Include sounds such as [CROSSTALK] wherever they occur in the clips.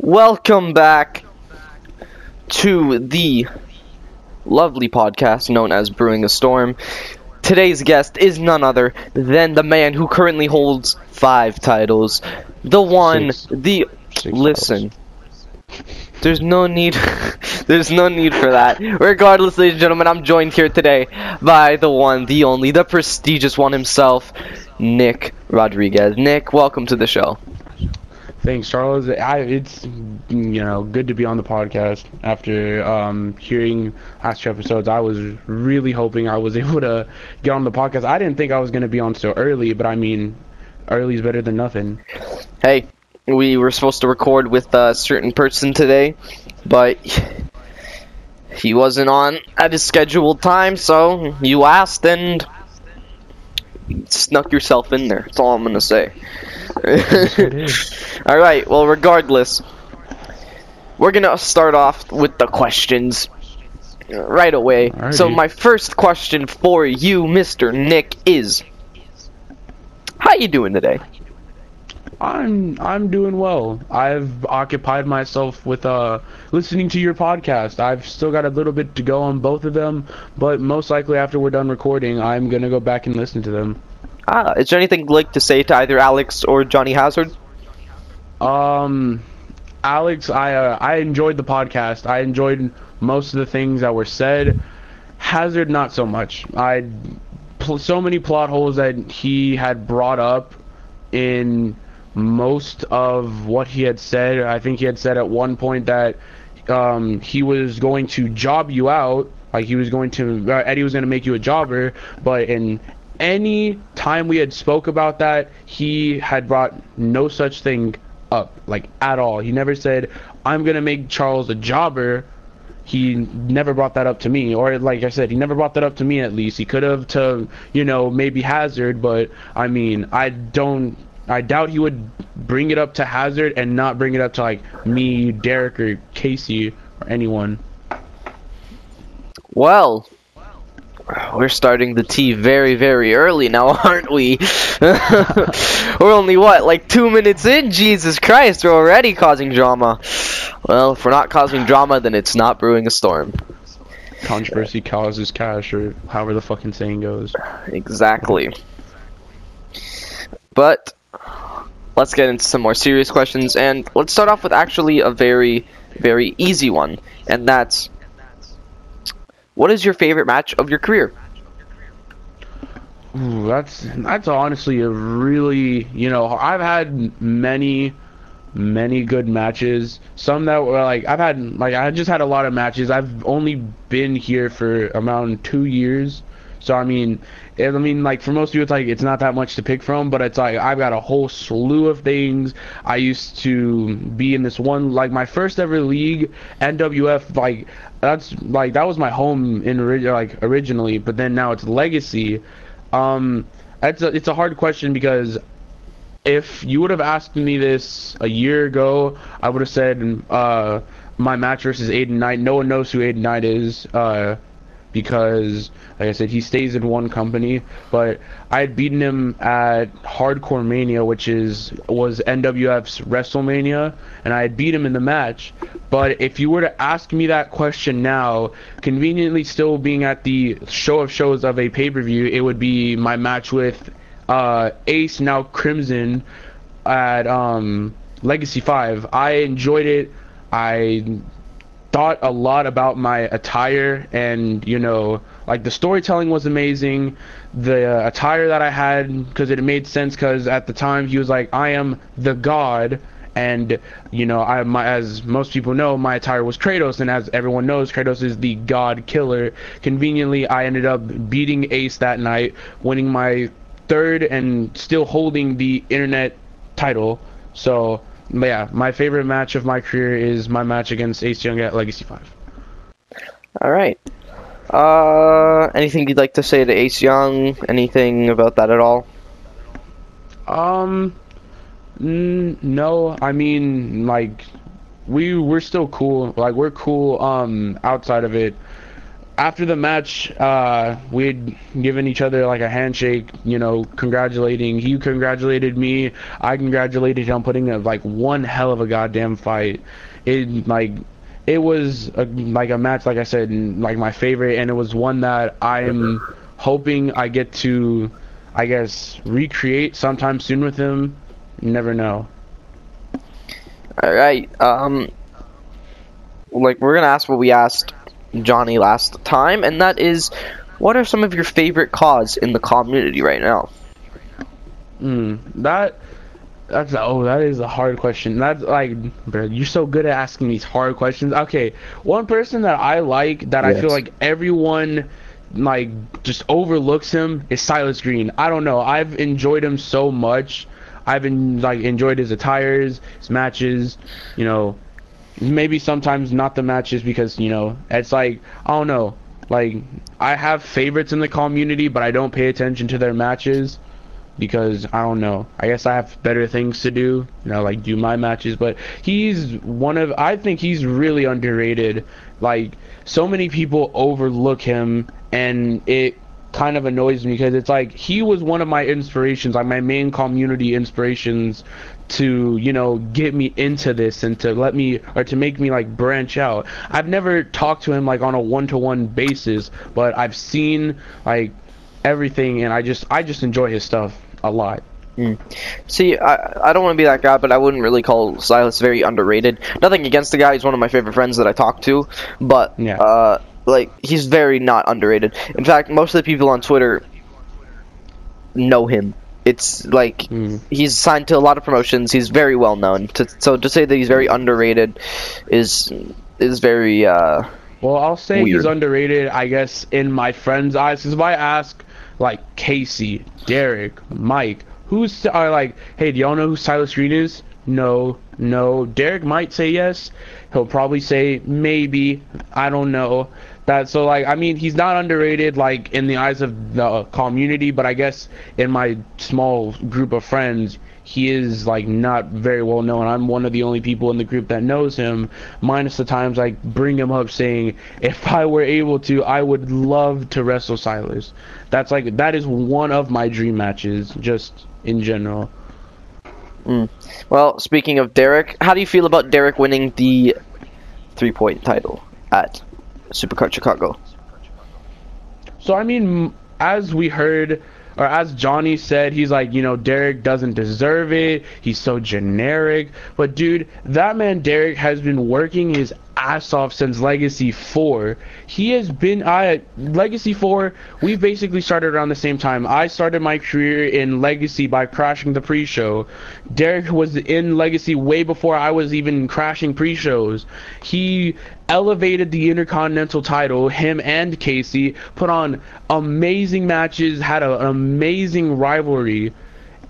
Welcome back to the lovely podcast known as Brewing a Storm. Today's guest is none other than the man who currently holds five titles. The one, Six. the Six listen. There's no need [LAUGHS] there's no need for that. Regardless, ladies and gentlemen, I'm joined here today by the one, the only, the prestigious one himself, Nick Rodriguez. Nick, welcome to the show. Thanks, Charles. I, it's you know good to be on the podcast after um, hearing last two episodes. I was really hoping I was [LAUGHS] able to get on the podcast. I didn't think I was going to be on so early, but I mean, early is better than nothing. Hey, we were supposed to record with a certain person today, but he wasn't on at his scheduled time, so you asked and snuck yourself in there. That's all I'm gonna say. [LAUGHS] all right. Well, regardless, we're gonna start off with the questions right away. So my first question for you, Mr. Nick, is how you doing today? I'm I'm doing well. I've occupied myself with uh listening to your podcast. I've still got a little bit to go on both of them, but most likely after we're done recording, I'm gonna go back and listen to them. Ah, is there anything like to say to either Alex or Johnny Hazard? Um, Alex, I uh, I enjoyed the podcast. I enjoyed most of the things that were said. Hazard, not so much. I pl- so many plot holes that he had brought up in most of what he had said. I think he had said at one point that um, he was going to job you out, like he was going to uh, Eddie was going to make you a jobber, but in any time we had spoke about that, he had brought no such thing up, like at all. He never said, "I'm gonna make Charles a jobber." He never brought that up to me, or like I said, he never brought that up to me. At least he could have to, you know, maybe Hazard, but I mean, I don't. I doubt he would bring it up to Hazard and not bring it up to like me, Derek, or Casey, or anyone. Well, we're starting the tea very, very early now, [LAUGHS] aren't we? [LAUGHS] we're only, what, like two minutes in? Jesus Christ, we're already causing drama. Well, if we're not causing drama, then it's not brewing a storm. Controversy causes cash, or however the fucking saying goes. Exactly. But let's get into some more serious questions, and let's start off with actually a very, very easy one, and that's what is your favorite match of your career? Ooh, that's that's honestly a really you know I've had many many good matches. Some that were like I've had like I just had a lot of matches. I've only been here for around two years, so I mean, I mean like for most people it's like it's not that much to pick from, but it's like I've got a whole slew of things. I used to be in this one like my first ever league NWF like that's like that was my home in like originally, but then now it's Legacy. Um, it's a, it's a hard question because if you would have asked me this a year ago, I would have said uh, my match versus Aiden Knight. No one knows who Aiden Knight is uh, because, like I said, he stays in one company. But I had beaten him at Hardcore Mania, which is was NWF's WrestleMania, and I had beat him in the match. But if you were to ask me that question now, conveniently still being at the show of shows of a pay per view, it would be my match with uh, Ace, now Crimson, at um, Legacy 5. I enjoyed it. I thought a lot about my attire and you know like the storytelling was amazing. The uh, attire that i had because it made sense because at the time he was like i am the god. And you know i my, as most people know my attire was kratos. And as everyone knows kratos is the god killer. Conveniently i ended up beating ace that night winning my third and still holding the internet title. So yeah, my favorite match of my career is my match against Ace Young at Legacy 5. All right. Uh, anything you'd like to say to Ace Young? Anything about that at all? Um, n- no, I mean, like, we we're still cool. Like, we're cool. Um, outside of it, after the match, uh, we'd given each other like a handshake, you know, congratulating. He congratulated me. I congratulated him, putting a, like one hell of a goddamn fight. It like it was a, like a match, like I said, like my favorite, and it was one that I'm hoping I get to, I guess, recreate sometime soon with him. You never know. All right. Um, like we're gonna ask what we asked Johnny last time, and that is, what are some of your favorite CODs in the community right now? Hmm. That. That's oh, that is a hard question. That's like, bro, you're so good at asking these hard questions. Okay, one person that I like that I feel like everyone like just overlooks him is Silas Green. I don't know. I've enjoyed him so much. I've been like enjoyed his attires, his matches. You know, maybe sometimes not the matches because you know it's like I don't know. Like I have favorites in the community, but I don't pay attention to their matches because I don't know. I guess I have better things to do, you know, like do my matches. But he's one of I think he's really underrated. Like so many people overlook him, and it kind of annoys me because it's like he was one of my inspirations, like my main community inspirations to you know get me into this and to let me or to make me like branch out i've never talked to him like on a one-to-one basis but i've seen like everything and i just i just enjoy his stuff a lot See, I I don't want to be that guy, but I wouldn't really call Silas very underrated. Nothing against the guy; he's one of my favorite friends that I talk to, but Yeah. uh, like he's very not underrated. In fact, most of the people on Twitter know him. It's like Mm. he's signed to a lot of promotions. He's very well known. To, so to say that he's very underrated is is very uh, Well, I'll say he's underrated, I guess, in my friends' eyes. Because if I ask, like, Casey, Derek, Mike, who's are like, hey, do y'all know who Silas Green is? No, no. Derek might say yes. He'll probably say maybe. I don't know. That so like I mean he's not underrated like in the eyes of the community, but I guess in my small group of friends he is like not very well known. I'm one of the only people in the group that knows him, minus the times I bring him up saying if I were able to, I would love to wrestle Silas. That's like that is one of my dream matches, just in general. Hmm. well. Speaking of Derek, how do you feel about Derek winning the three point title at Supercard Chicago? So I mean, as we heard, or as Johnny said, he's like, you know, Derek doesn't deserve it. He's so generic. But dude, that man Derek has been working his ass off since Legacy 4. He has been I Legacy 4, we basically started around the same time. I started my career in Legacy by crashing the pre-show. Derek was in Legacy way before I was even crashing pre-shows. He elevated the Intercontinental title, him and Casey, put on amazing matches, had a, an amazing rivalry,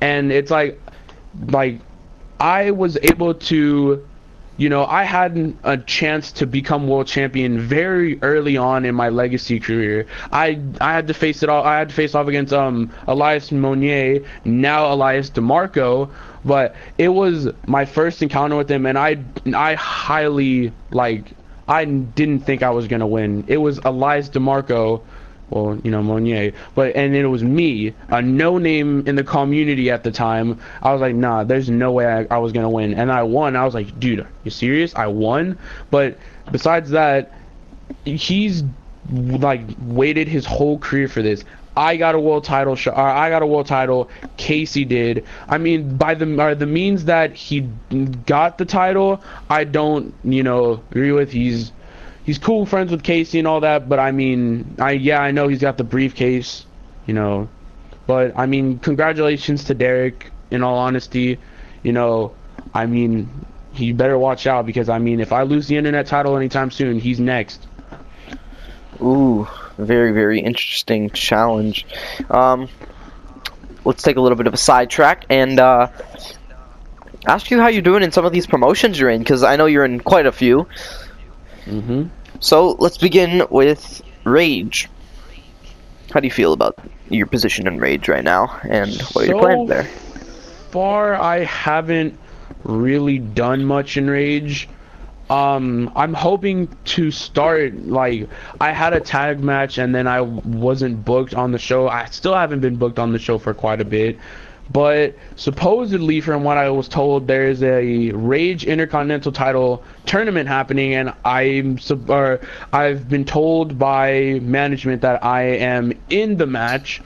and it's like, like, I was able to, you know, I had a chance to become world champion very early on in my legacy career. I I had to face it all. I had to face off against um Elias Monier, now Elias DeMarco, but it was my first encounter with him, and I I highly like I didn't think I was gonna win. It was Elias DeMarco, well, you know Monier, but and it was me, a no name in the community at the time. I was like, nah, there's no way I, I was gonna win, and I won. I was like, dude, you serious? I won. But besides that, he's like waited his whole career for this. I got a world title shot. Uh, I got a world title. Casey did. I mean, by the by the means that he got the title, I don't, you know, agree with. He's he's cool friends with Casey and all that, but I mean, I yeah, I know he's got the briefcase, you know, but I mean, congratulations to Derek. In all honesty, you know, I mean, he better watch out because I mean, if I lose the internet title anytime soon, he's next. Ooh, very very interesting challenge. Um, let's take a little bit of a sidetrack and uh, ask you how you're doing in some of these promotions you're in, because I know you're in quite a few. Mm-hmm. So let's begin with Rage. How do you feel about your position in Rage right now, and what are your So- plans there? Far, I haven't really done much in Rage. Um, I'm hoping to start like I had a tag match and then I wasn't booked on the show. I still haven't been booked on the show for quite a bit. But supposedly, from what I was told, there is a Rage Intercontinental Title tournament happening, and I'm or I've been told by management that I am in the match.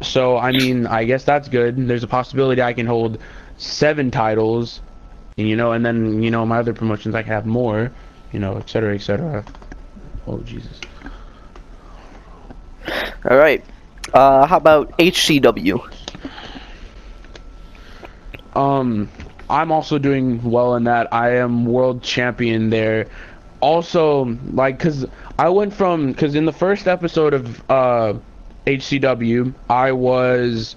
So I mean, I guess that's good. There's a possibility I can hold seven titles, and, you know, and then you know my other promotions I can have more, you know, et cetera, et cetera. Oh Jesus. All right. Uh, how about HCW? Um, I'm also doing well in that. I am world champion there. Also, like, cause I went from, cause in the first episode of uh, HCW, I was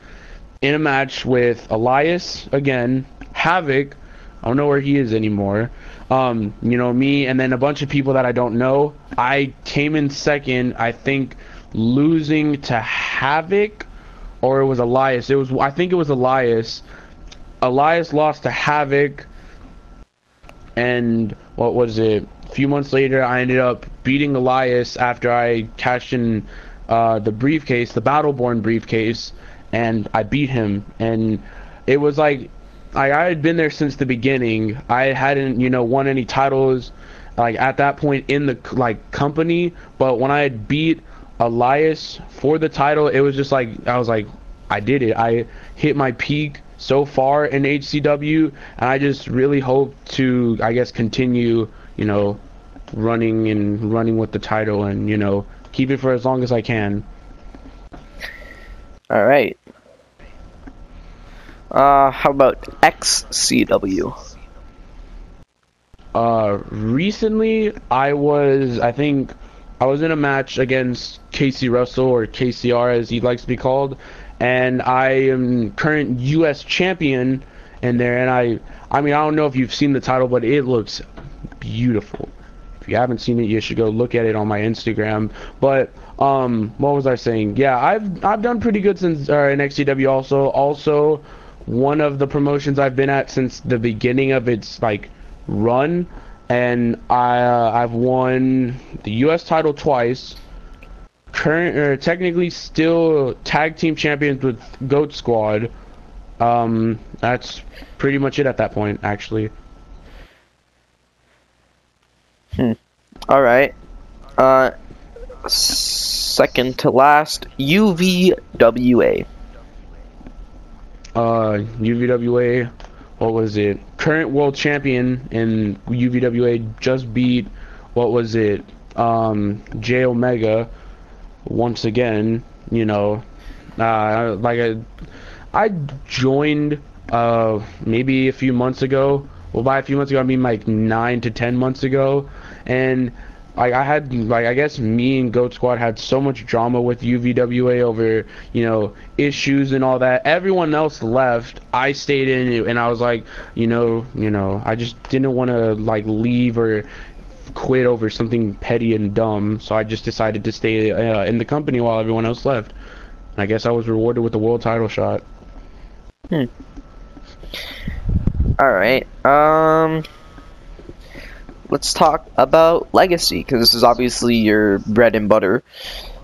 in a match with Elias again, Havoc. I don't know where he is anymore. Um, you know me, and then a bunch of people that I don't know. I came in second. I think losing to Havoc, or it was Elias. It was. I think it was Elias. Elias lost to Havoc, and what was it? A few months later, I ended up beating Elias after I cashed in uh, the briefcase, the Battleborn briefcase, and I beat him. And it was like, like I had been there since the beginning. I hadn't, you know, won any titles, like at that point in the like company. But when I had beat Elias for the title, it was just like I was like, I did it. I hit my peak so far in HCW, and I just really hope to, I guess, continue, you know, running and running with the title, and you know, keep it for as long as I can. All right. Uh, how about XCW? Uh, recently I was, I think, I was in a match against Casey Russell or KCR as he likes to be called, and I am current U.S. champion in there. And I, I mean, I don't know if you've seen the title, but it looks beautiful. If you haven't seen it, you should go look at it on my Instagram. But um, what was I saying? Yeah, I've I've done pretty good since uh, in XCW. Also, also one of the promotions I've been at since the beginning of its like run, and I uh, I've won the U.S. title twice current or technically still tag team champions with Goat Squad. Um, that's pretty much it at that point, actually. Hmm. All right. Uh, second to last, UVWA. Uh, UVWA. What was it? Current world champion in UVWA just beat. What was it? Um, J Omega once again, you know, uh, like I, I joined uh, maybe a few months ago. Well, by a few months ago, I mean like nine to ten months ago, and like I had like I guess me and Goat Squad had so much drama with UVWA over you know issues and all that. Everyone else left. I stayed in, and I was like, you know, you know, I just didn't want to like leave or quit over something petty and dumb, so I just decided to stay uh, in the company while everyone else left. I guess I was rewarded with the world title shot. Hmm. All right. Um. Let's talk about legacy because this is obviously your bread and butter.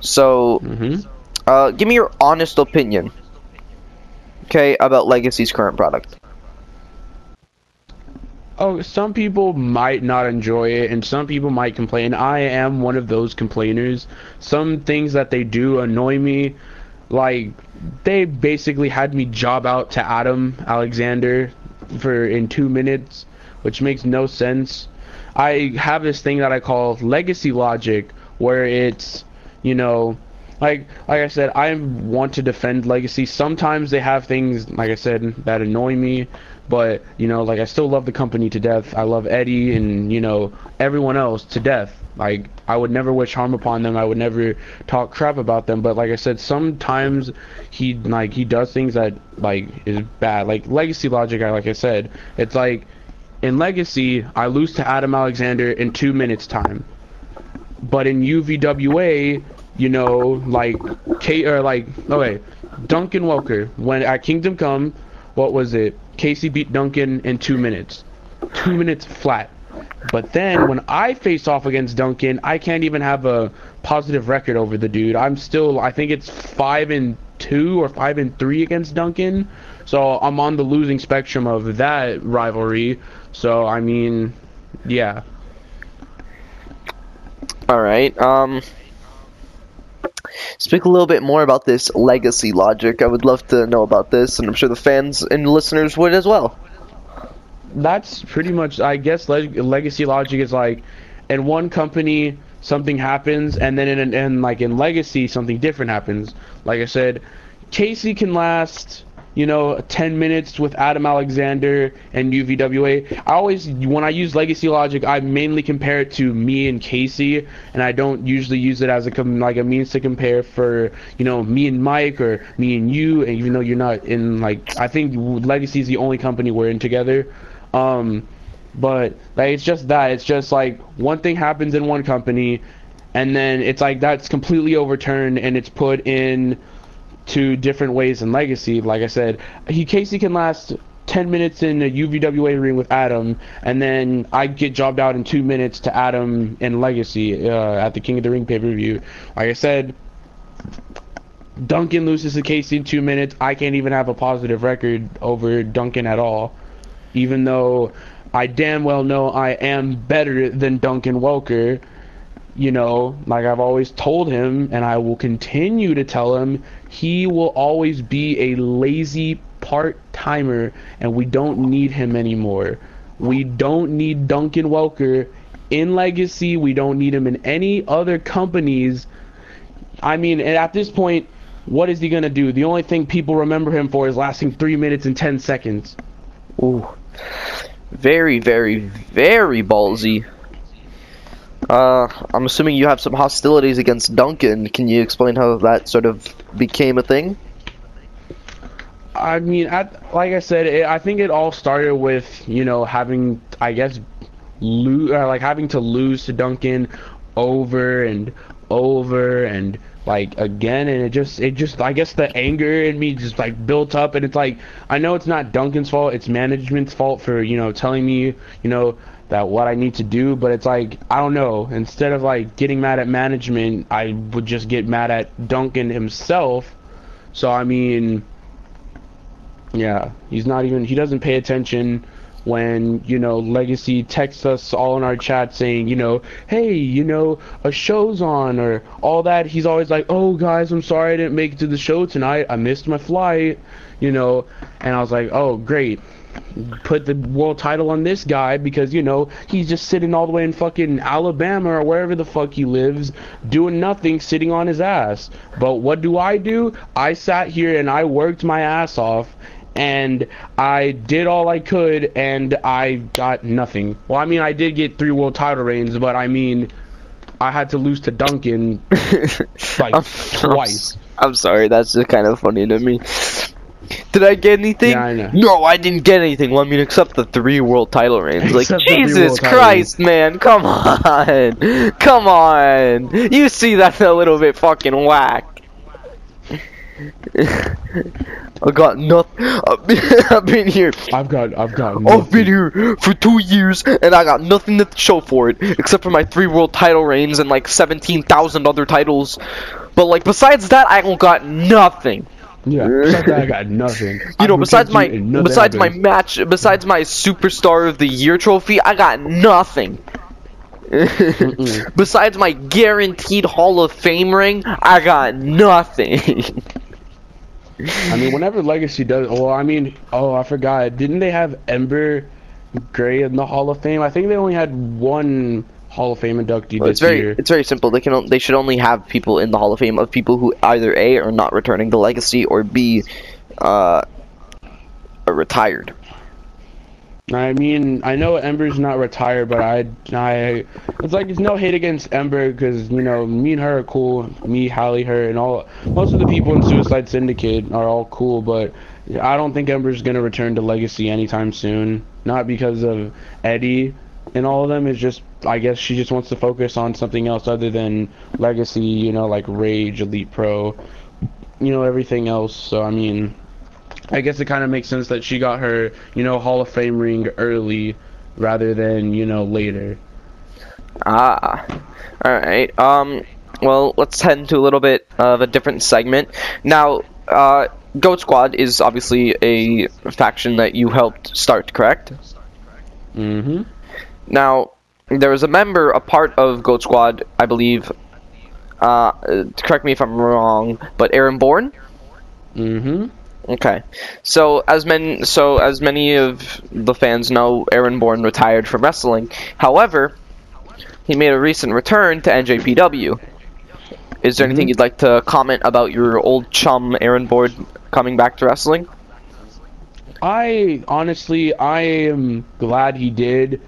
So, Mm-hmm. uh, give me your honest opinion. Okay, about Legacy's current product. Oh, some people might not enjoy it, and some people might complain. I am one of those complainers. Some things that they do annoy me. Like, they basically had me job out to Adam Alexander for in two minutes, which makes no sense. I have this thing that I call legacy logic, where it's, you know, like like I said, I want to defend legacy. Sometimes they have things, like I said, that annoy me, but you know, like I still love the company to death. I love Eddie and you know everyone else to death. Like I would never wish harm upon them. I would never talk crap about them. But like I said, sometimes he like he does things that like is bad. Like legacy logic. I like I said, it's like in legacy, I lose to Adam Alexander in two minutes time. But in UVWA, you know, like K or like okay, Duncan Welker when at Kingdom Come, what was it? Casey beat Duncan in two minutes, two minutes flat. But then when I face off against Duncan, I can't even have a positive record over the dude. I'm still, I think it's five and two or five and three against Duncan. So I'm on the losing spectrum of that rivalry. So I mean, yeah. All right. Um, speak a little bit more about this legacy logic. I would love to know about this, and I'm sure the fans and listeners would as well. That's pretty much, I guess, leg- legacy logic is like, in one company something happens, and then in, in like in legacy something different happens. Like I said, Casey can last you know, 10 minutes with Adam Alexander and UVWA. I always, when I use legacy logic, I mainly compare it to me and Casey, and I don't usually use it as a like a means to compare for you know me and Mike or me and you. And even though you're not in like, I think Legacy is the only company we're in together. Um, but like it's just that it's just like one thing happens in one company, and then it's like that's completely overturned and it's put in to different ways in Legacy. Like I said, he Casey can last 10 minutes in a UVWA ring with Adam, and then I get jobbed out in two minutes to Adam in Legacy uh, at the King of the Ring pay per view. Like I said, Duncan loses to Casey in two minutes. I can't even have a positive record over Duncan at all, even though I damn well know I am better than Duncan Welker you know, like I've always told him, and I will continue to tell him, he will always be a lazy part timer, and we don't need him anymore. We don't need Duncan Welker in Legacy. We don't need him in any other companies. I mean, at this point, what is he gonna do? The only thing people remember him for is lasting three minutes and ten seconds. Ooh, very, very, very ballsy. Uh, I'm assuming you have some hostilities against Duncan. Can you explain how that sort of became a thing? I mean, at, like I said, it, I think it all started with you know having, I guess, uh, like having to lose to Duncan over and over and like again and it just it just I guess the anger in me just like built up and it's like I know it's not Duncan's fault it's management's fault for you know telling me you know that what I need to do, but it's like I don't know. Instead of like getting mad at management, I would just get mad at Duncan himself. So I mean, yeah, he's not even he doesn't pay attention when you know Legacy texts us all in our chat saying, you know, hey, you know, a show's on or all that. He's always like, oh guys, I'm sorry I didn't make it to the show tonight. I missed my flight, you know. And I was like, oh great put the world title on this guy because you know he's just sitting all the way in fucking Alabama or wherever the fuck he lives doing nothing sitting on his ass. But what do I do? I sat here and I worked my ass off and I did all I could and I got nothing. Well I mean I did get three world title reigns but I mean I had to lose to Duncan [LAUGHS] like I'm, twice. I'm, [LAUGHS] I'm sorry that's just kind of funny to me did I get anything? Yeah, I know. No, I didn't get anything. Well, I mean, except the three world title reigns. Like, Jesus Christ, man, come on, [LAUGHS] come on. You see that's a little bit fucking whack. [LAUGHS] I got nothing. [LAUGHS] I've been here. I've got. I've got. Nothing. I've been here for two years, and I got nothing to show for it, except for my three world title reigns and like seventeen thousand other titles. But like, besides that, I don't got nothing. Yeah, [LAUGHS] besides that, I got nothing. You know, besides my besides happens. my match, besides my superstar of the year trophy, I got nothing. besides my guaranteed Hall of Fame ring, I got nothing. I mean, [LAUGHS] whenever Legacy does, well, I mean, oh, I forgot. Didn't they have Ember Gray in the Hall of Fame? I think they only had one Hall of Fame inductee well, it's very, year. It's very simple. They can they should only have people in the Hall of Fame of people who either A are not returning the legacy or B uh, are retired. I mean, I know Ember's not retired, but I, I, it's like it's no hate against Ember because you know me and her are cool. Me, Hallie, her, and all most of the people in Suicide Syndicate are all cool, but I don't think Ember's gonna return to Legacy anytime soon. Not because of Eddie, and all of them is just I guess she just wants to focus on something else other than legacy, you know, like Rage, Elite Pro, you know, everything else. So I mean, I guess it kind of makes sense that she got her, you know, Hall of Fame ring early rather than you know later. Ah, all right. Um, well, let's head into a little bit of a different segment. Now, uh, Goat Squad is obviously a faction that you helped start, correct? Mm-hmm. Now, there was a member, a part of Goat Squad, I believe. Uh, correct me if I'm wrong, but Aaron Bourne. Mm-hmm. Okay, so as many so as many of the fans know, Aaron Bourne retired from wrestling. However, he made a recent return to NJPW. Is there anything Mhm. you'd like to comment about your old chum Aaron Bourne coming back to wrestling? I honestly, I am glad he did,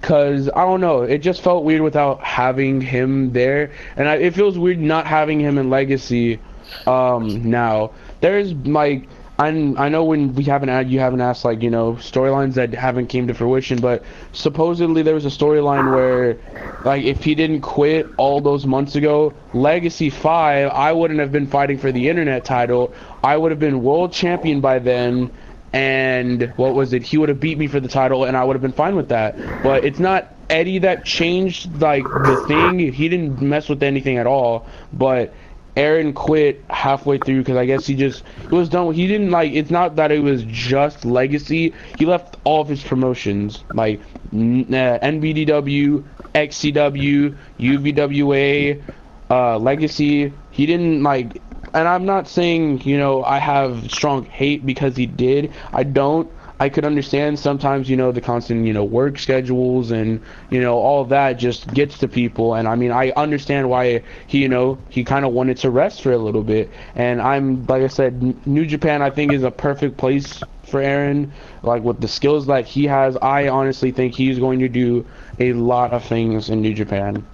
because I don't know, it just felt weird without having him there, and I, it feels weird not having him in Legacy. Um, now there's like. I I know when we haven't had you haven't asked like you know storylines that haven't came to fruition, but supposedly there was a storyline where like if he didn't quit all those months ago, Legacy Five, I wouldn't have been fighting for the internet title. I would have been world champion by then, and what was it? He would have beat me for the title, and I would have been fine with that. But it's not Eddie that changed like the thing. He didn't mess with anything at all. But Aaron quit halfway through because I guess he just it was done. He didn't like. It's not that it was just Legacy. He left all of his promotions like n- uh, NBDW, XCW, UVWA, uh, Legacy. He didn't like. And I'm not saying you know I have strong hate because he did. I don't. I could understand sometimes, you know, the constant, you know, work schedules and, you know, all that just gets to people. And I mean, I understand why he, you know, he kind of wanted to rest for a little bit. And I'm, like I said, New Japan, I think, is a perfect place for Aaron. Like with the skills that he has, I honestly think he's going to do a lot of things in New Japan.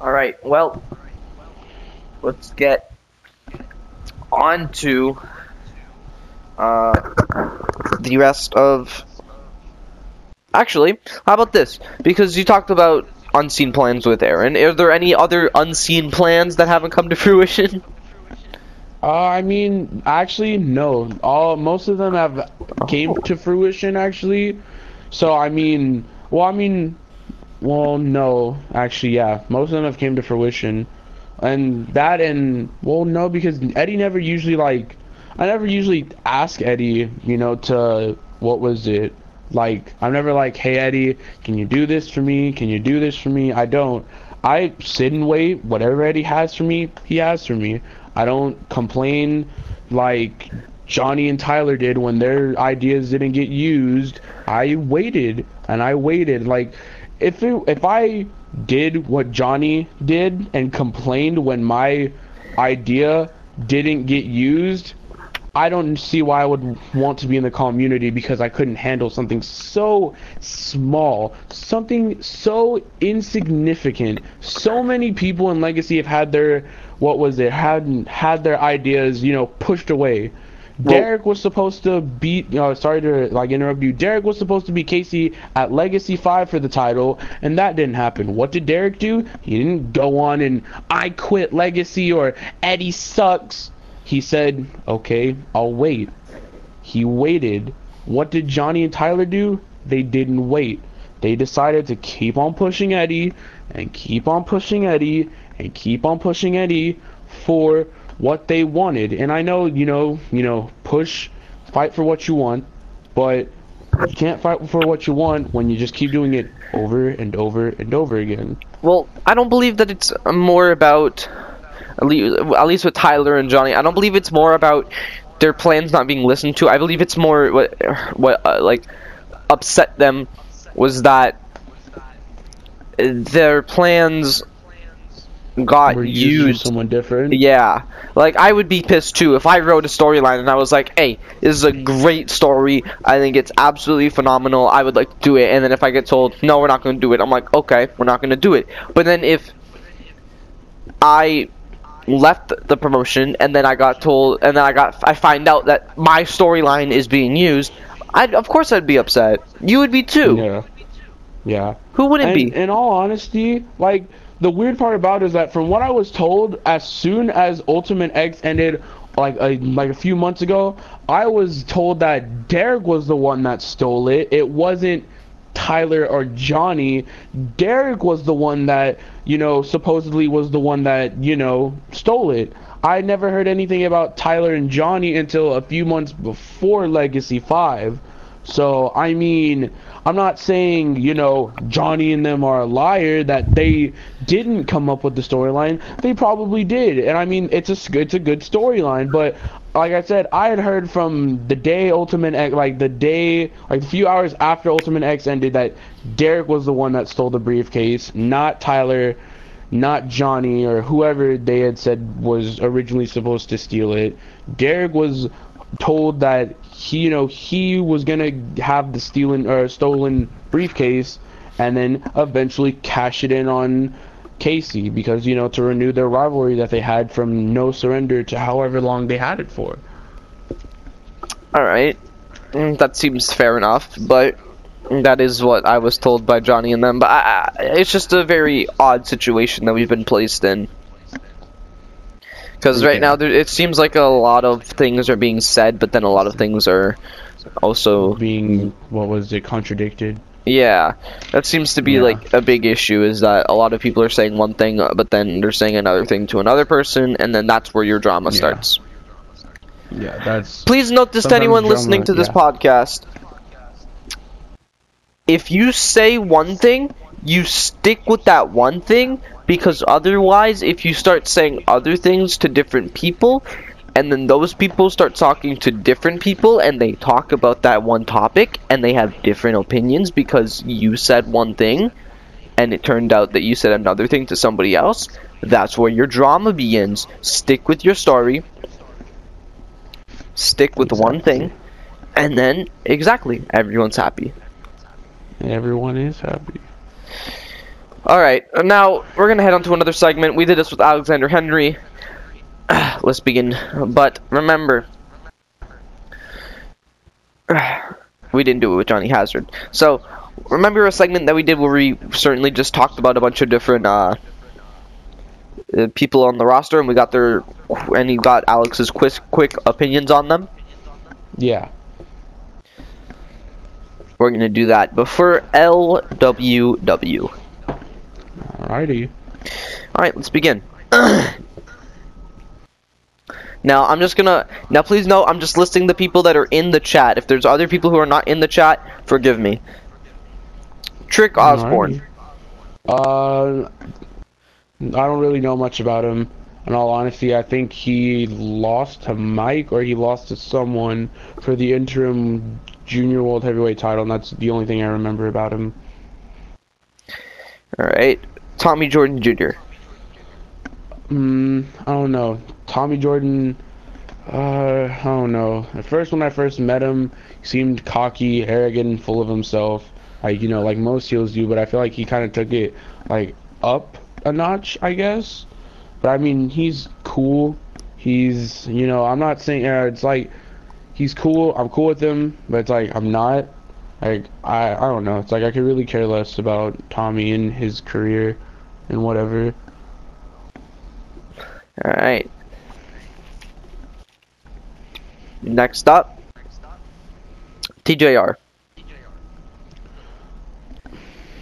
All right. Well, let's get on to uh, the rest of. Actually, how about this? Because you talked about unseen plans with Aaron. Are there any other unseen plans that haven't come to [LAUGHS] fruition? Uh, I mean, actually, no. All most of them have came to fruition, actually. So I mean, well, I mean, well, no, actually, yeah, most of them have came to fruition, and that and well, no, because Eddie never usually like, I never usually ask Eddie, you know, to what was it like? I'm never like, hey Eddie, can you do this for me? Can you do this for me? I don't. I sit and wait. Whatever Eddie has for me, he has for me. I don't complain like Johnny and Tyler did when their ideas didn't get used. I waited and I waited. Like if it, if I did what Johnny did and complained when my idea didn't get used, I don't see why I would want to be in the community because I couldn't handle something so small, something so insignificant. So many people in Legacy have had their what was it? Had had their ideas, you know, pushed away. Derek was supposed to beat. You know, sorry to like interrupt you. Derek was supposed to be Casey at Legacy Five for the title, and that didn't happen. What did Derek do? He didn't go on and I quit Legacy or Eddie sucks. He said, "Okay, I'll wait." He waited. What did Johnny and Tyler do? They didn't wait. They decided to keep on pushing Eddie and keep on pushing Eddie and keep on pushing Eddie for what they wanted. And I know, you know, you know, push, fight for what you want, but you can't fight for what you want when you just keep doing it over and over and over again. Well, I don't believe that it's more about, at least, with Tyler and Johnny. I don't believe it's more about their plans not being listened to. I believe it's more what what uh, like upset them was that their plans got Were used used. someone different. Yeah, like I would be pissed too if I wrote a storyline and I was like, "Hey, this is a great story. I think it's absolutely phenomenal. I would like to do it." And then if I get told, "No, we're not going to do it," I'm like, "Okay, we're not going to do it." But then if I left the promotion and then I got told, and then I got, I find out that my storyline is being used, I of course I'd be upset. You would be too. Yeah. Yeah. Who wouldn't And be? in all honesty, like the weird part about it is that from what I was told, as soon as Ultimate X ended, like a, like a few months ago, I was told that Derek was the one that stole it. It wasn't Tyler or Johnny. Derek was the one that, you know, supposedly was the one that, you know, stole it. I never heard anything about Tyler and Johnny until a few months before Legacy 5. So, I mean, I'm not saying, you know, Johnny and them are a liar that they didn't come up with the storyline. They probably did. And I mean, it's a it's a good storyline, but like I said, I had heard from the day Ultimate X, like the day, like a few hours after Ultimate X ended, that Derek was the one that stole the briefcase, not Tyler, not Johnny or whoever they had said was originally supposed to steal it. Derek was told that he, you know, he was gonna have the stealing or stolen briefcase, and then eventually cash it in on Casey because you know to renew their rivalry that they had from no surrender to however long they had it for. All right, that seems fair enough, but that is what I was told by Johnny and them. But I, I, it's just a very odd situation that we've been placed in. Because right now there, it seems like a lot of things are being said, but then a lot of things are also Being what was it contradicted? yeah. That seems to be Yeah. like a big issue. Is that a lot of people are saying one thing, but then they're saying another thing to another person, and then that's where your drama Yeah. starts. Yeah, that's Please note this to anyone drama- listening to this yeah. podcast. If you say one thing, you stick with that one thing because otherwise, if you start saying other things to different people, and then those people start talking to different people and they talk about that one topic and they have different opinions because you said one thing and it turned out that you said another thing to somebody else, that's where your drama begins. Stick with your story. Stick with one thing. And then, exactly, everyone's happy. everyone is happy. Alright, now we're gonna head on to another segment. We did this with Alexander Henry. [SIGHS] Let's begin. But remember, [SIGHS] we didn't do it with Johnny Hazard. So, remember a segment that we did where we certainly just talked about a bunch of different uh, uh, people on the roster, and we got their and he got Alex's quick quick opinions on them. Yeah. We're gonna do that, but for LWW. Alrighty. Alright, let's begin. [CLEARS THROAT] now, I'm just gonna. Now, please note, I'm just listing the people that are in the chat. If there's other people who are not in the chat, forgive me. Trick Osborne. Alrighty. Uh, I don't really know much about him. In all honesty, I think he lost to Mike or he lost to someone for the interim junior world heavyweight title, and that's the only thing I remember about him. Alright. Tommy Jordan Jr. Mm, I don't know. Tommy Jordan, uh, I don't know. At first, when I first met him, he seemed cocky, arrogant, full of himself. Like, you know, like most heels do, but I feel like he kind of took it, like, up a notch, I guess. But I mean, he's cool. He's, you know, I'm not saying, uh, it's like, he's cool. I'm cool with him, but it's like, I'm not. Like, I, I don't know. It's like, I could really care less about Tommy and his career and whatever. Alright. Next up, TJR.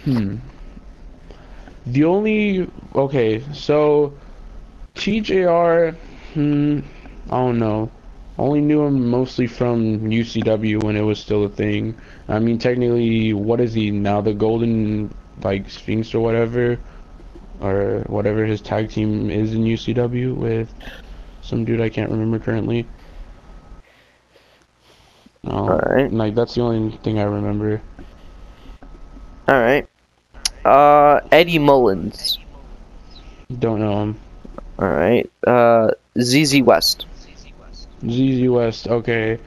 Hmm. The only okay, so TJR, hmm, I don't know. Only knew him mostly from UCW when it was still a thing. I mean, technically, what is he now? The Golden like Sphinx or whatever, or whatever his tag team is in UCW with some dude I can't remember currently. No, Alright. like that's the only thing I remember. Alright. Uh, Eddie Mullins. Don't know him. Alright. Uh, ZZ West. ZZ West, okay.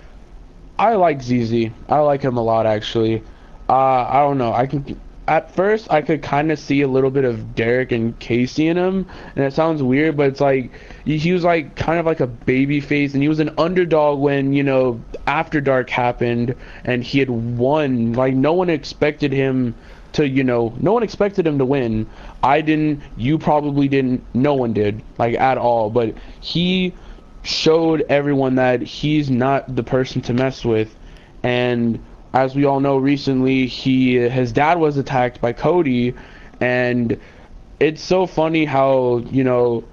I like ZZ. I like him a lot actually. Uh I don't know. I can at first I could kind of see a little bit of Derek and Casey in him, and it sounds weird, but it's like he he was like kind of like a baby face, and he was an underdog when you know After Dark happened, and he had won. Like no one expected him to, you know, no one expected him to win. I didn't. You probably didn't. No one did, like at all. But he showed everyone that he's not the person to mess with, and as we all know, recently he his dad was attacked by Cody, and it's so funny how you know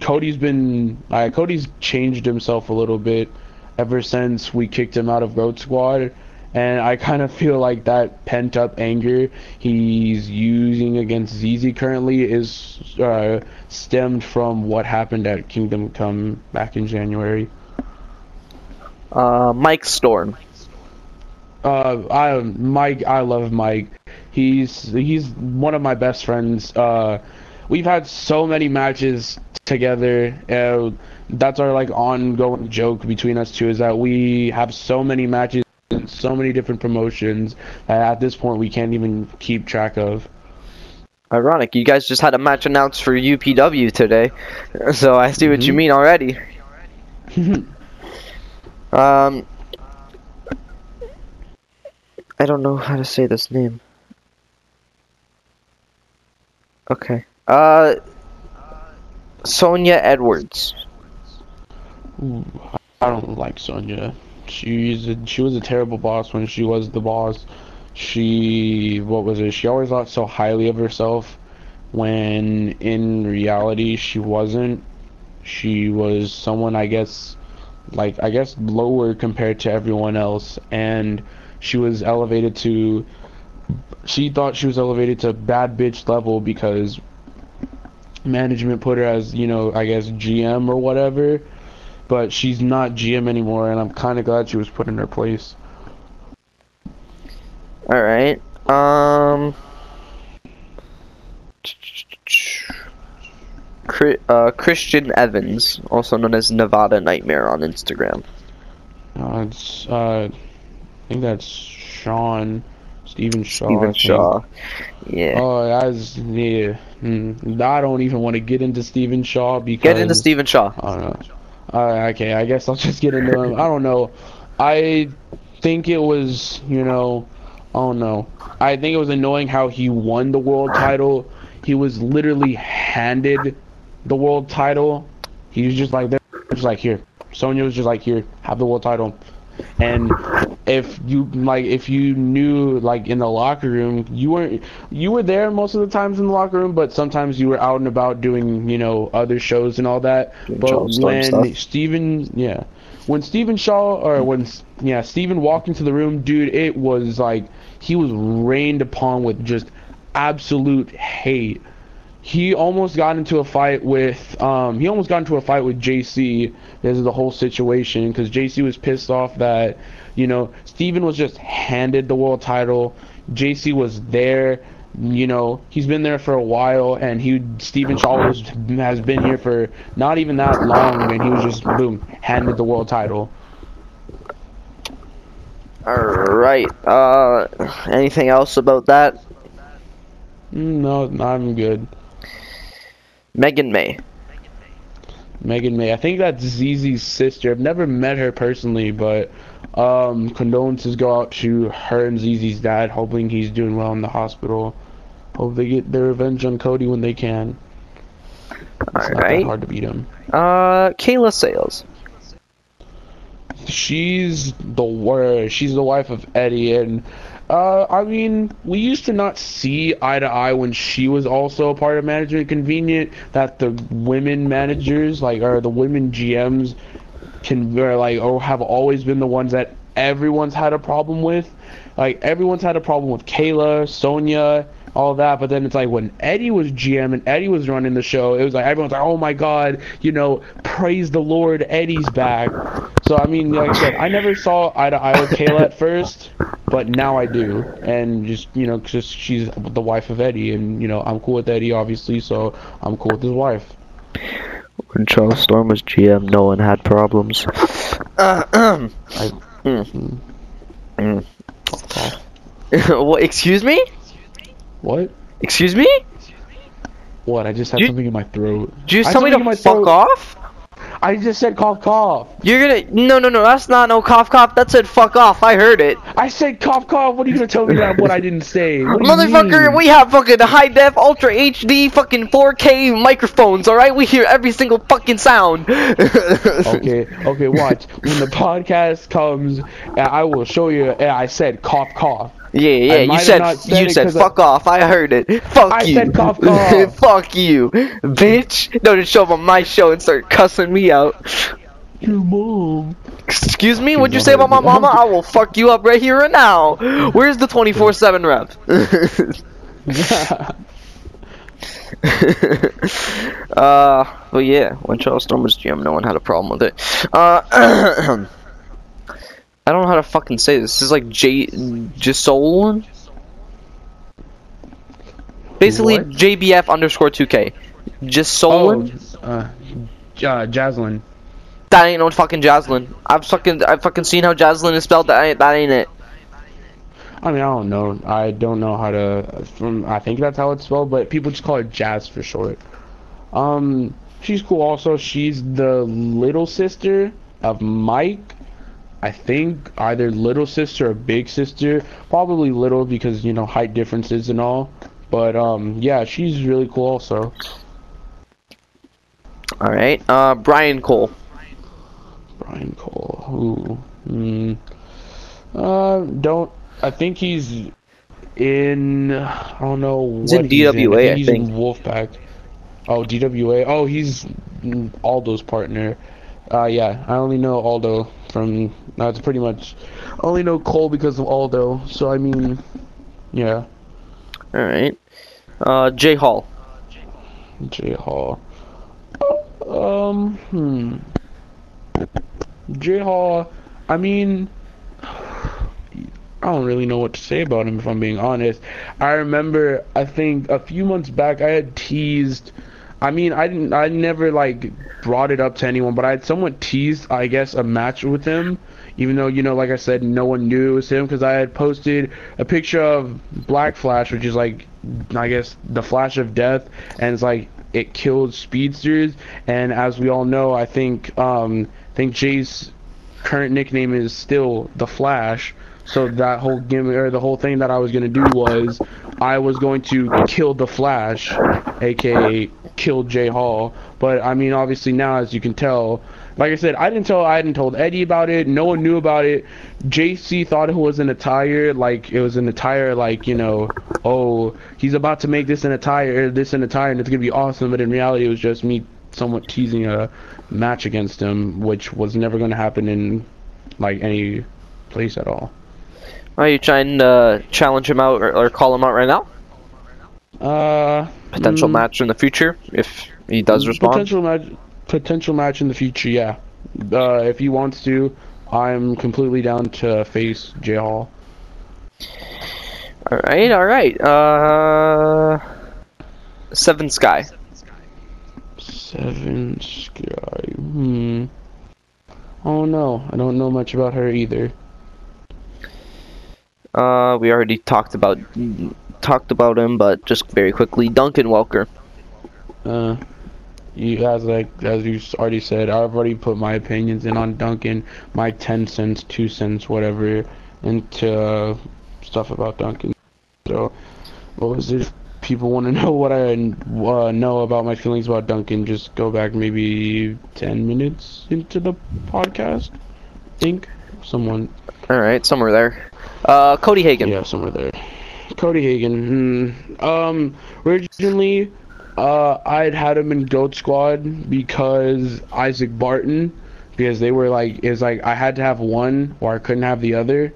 Cody's been uh, Cody's changed himself a little bit ever since we kicked him out of Goat Squad. And I kind of feel like that pent up anger he's using against ZZ currently is uh, stemmed from what happened at Kingdom Come back in January. Uh, Mike Storm. Uh, I Mike, I love Mike. He's he's one of my best friends. Uh, we've had so many matches together. Uh, that's our like ongoing joke between us two is that we have so many matches in so many different promotions that at this point we can't even keep track of. Ironic, you guys just had a match announced for UPW today, [LAUGHS] so I see what you Mhm. mean already. [LAUGHS] Um, I don't know how to say this name. Okay. Uh, Sonia Edwards. I don't like Sonya. She's she was a terrible boss when she was the boss. She what was it? She always thought so highly of herself when in reality she wasn't. She was someone I guess like I guess lower compared to everyone else and she was elevated to she thought she was elevated to bad bitch level because management put her as, you know, I guess GM or whatever but she's not GM anymore, and I'm kind of glad she was put in her place. All right. Um. Uh, Christian Evans, also known as Nevada Nightmare on Instagram. Uh, it's, uh, I think that's Sean, Stephen Shaw. Think. Shaw. Yeah. Oh, that's yeah. Mm, I don't even want to get into Stephen Shaw because Get into Stephen Shaw. I don't know. Uh, okay, I guess I'll just get into him. I don't know. I think it was, you know, I don't know. I think it was annoying how he won the world title. He was literally handed the world title. He was just like, just like here. Sonya was just like, here, have the world title. And if you like, if you knew like in the locker room, you weren't, you were there most of the times in the locker room, but sometimes you were out and about doing, you know, other shows and all that. Doing But when stuff. Steven, yeah, when Steven Shaw or when yeah Steven walked into the room, dude, it was like he was rained upon with just absolute hate. He almost got into a fight with um he almost got into a fight with JC because of the whole situation because JC was pissed off that you know Steven was just handed the world title. JC was there you know, he's been there for a while, and he Steven Shaw was, has been here for not even that long, and he was just boom handed the world title. All right. Uh, anything else about that? No, I'm good. Megan May. Megan May, I think that's ZZ's sister. I've never met her personally, but um, condolences go out to her and ZZ's dad, hoping he's doing well in the hospital. Hope they get their revenge on Cody when they can. It's All that hard to beat him. Uh, Kayla Sales. she's the worst. She's the wife of Eddie, and uh, I mean, we used to not see eye to eye when she was also a part of management. Convenient that the women managers, like, or the women GMs, can are like, or have always been the ones that everyone's had a problem with. Like, everyone's had a problem with Kayla, Sonia. All that, but then it's like when Eddie was GM and Eddie was running the show, it was like everyone's like, "Oh my God, you know, praise the Lord, Eddie's back." So I mean, like I said, I never saw eye to eye with Kayla at first, but now I do, and just you know, just she's the wife of Eddie, and you know, I'm cool with Eddie, obviously, so I'm cool with his wife. When Charles Storm was GM, no one had problems. Uh, um. I, Mm. Mm. [COUGHS] what? Excuse me? what? Excuse me? What? I just had You- something in my throat. Did you I tell me to fuck throat. off? I just said cough cough. You're gonna no no no that's not no cough cough that said fuck off I heard it I said cough cough. What are you gonna tell me that what I didn't say? What do you motherfucker we have fucking high def ultra HD fucking 4K microphones all right we hear every single fucking sound [LAUGHS] Okay, okay, watch. When the [LAUGHS] podcast comes, I will show you. I said cough cough. Yeah yeah you said said you said 'cause I- fuck off I heard it fuck I you said cough, [LAUGHS] cough. fuck you bitch don't just show up on my show and start cussing me out Your mom. Excuse me, what'd you say about my mama? I will fuck you up right here and now. Where's the 24-7 rep? [LAUGHS] [LAUGHS] uh, but yeah, when Charles Storm was GM, no one had a problem with it. Uh, [CLEARS THROAT] I don't know how to fucking say this. This is like J, Jisolin? Basically, What? JBF underscore 2K. Jisolin? Oh, uh, J- uh, Jaslyn. That ain't no fucking Jaslyn. I've fucking, I've fucking seen how Jaslyn is spelled. That ain't, that ain't it. I mean, I don't know. I don't know how to. From I think that's how it's spelled, but people just call her Jazz for short. Um, she's cool. Also, she's the little sister of Mike. I think either little sister or big sister. Probably little because you know height differences and all. But um, yeah, she's really cool. Also, All right. Uh, Brian Cole. Brian Cole. Ooh. Hmm. Uh, don't. I think he's in. I don't know. He's in what DWA, I I think he's think. in Wolfpack. Oh, DWA. Oh, he's mm, Aldo's partner. Uh, yeah, I only know Aldo from. That's pretty much. I only know Cole because of Aldo. So I mean, yeah, All right. Uh, Jay Hall. J Hall. Um, hmm. J Hall. I mean, I don't really know what to say about him if I'm being honest. I remember, I think a few months back, I had teased. I mean, I didn't. I never like brought it up to anyone, but I had somewhat teased, I guess, a match with him. Even though, you know, like I said, no one knew it was him because I had posted a picture of Black Flash, which is like, I guess, the Flash of Death, and it's like it killed speedsters. And as we all know, I think, um, I think Jay's current nickname is still the Flash. So that whole gimmick or the whole thing that I was gonna do was I was going to kill the Flash, aka kill Jay Hall. But I mean, obviously now, as you can tell, like I said, I didn't tell I hadn't told Eddie about it. No one knew about it. JC thought it was an attire, like it was an attire, like you know, oh, he's about to make this an attire, this an attire, and it's gonna be awesome. But in reality, it was just me somewhat teasing a match against him, which was never gonna happen in like any place at all. Are you trying to challenge him out or, or call him out right now? Uh, Potential mm, match in the future if he does respond. Potential match, potential match in the future. Yeah, uh, if he wants to, I'm completely down to face Jay Hall. All right, all right. Uh, Seven Sky. Seven Sky. Hmm. Oh no, I don't know much about her either. Uh, we already talked about talked about him, but just very quickly, Duncan Welker. Uh, you as like as you already said, I've already put my opinions in on Duncan, my ten cents, two cents, whatever, into uh, stuff about Duncan. So, what was it? If people want to [LAUGHS] know what I uh, know about my feelings about Duncan, just go back maybe ten minutes into the podcast. I think someone, All right, somewhere there. Uh, Cody Hagan. yeah, somewhere there. Cody Hagan. Hmm. Um, originally, uh, I'd had him in Goat Squad because Isaac Barton, because they were like, it's like I had to have one or I couldn't have the other.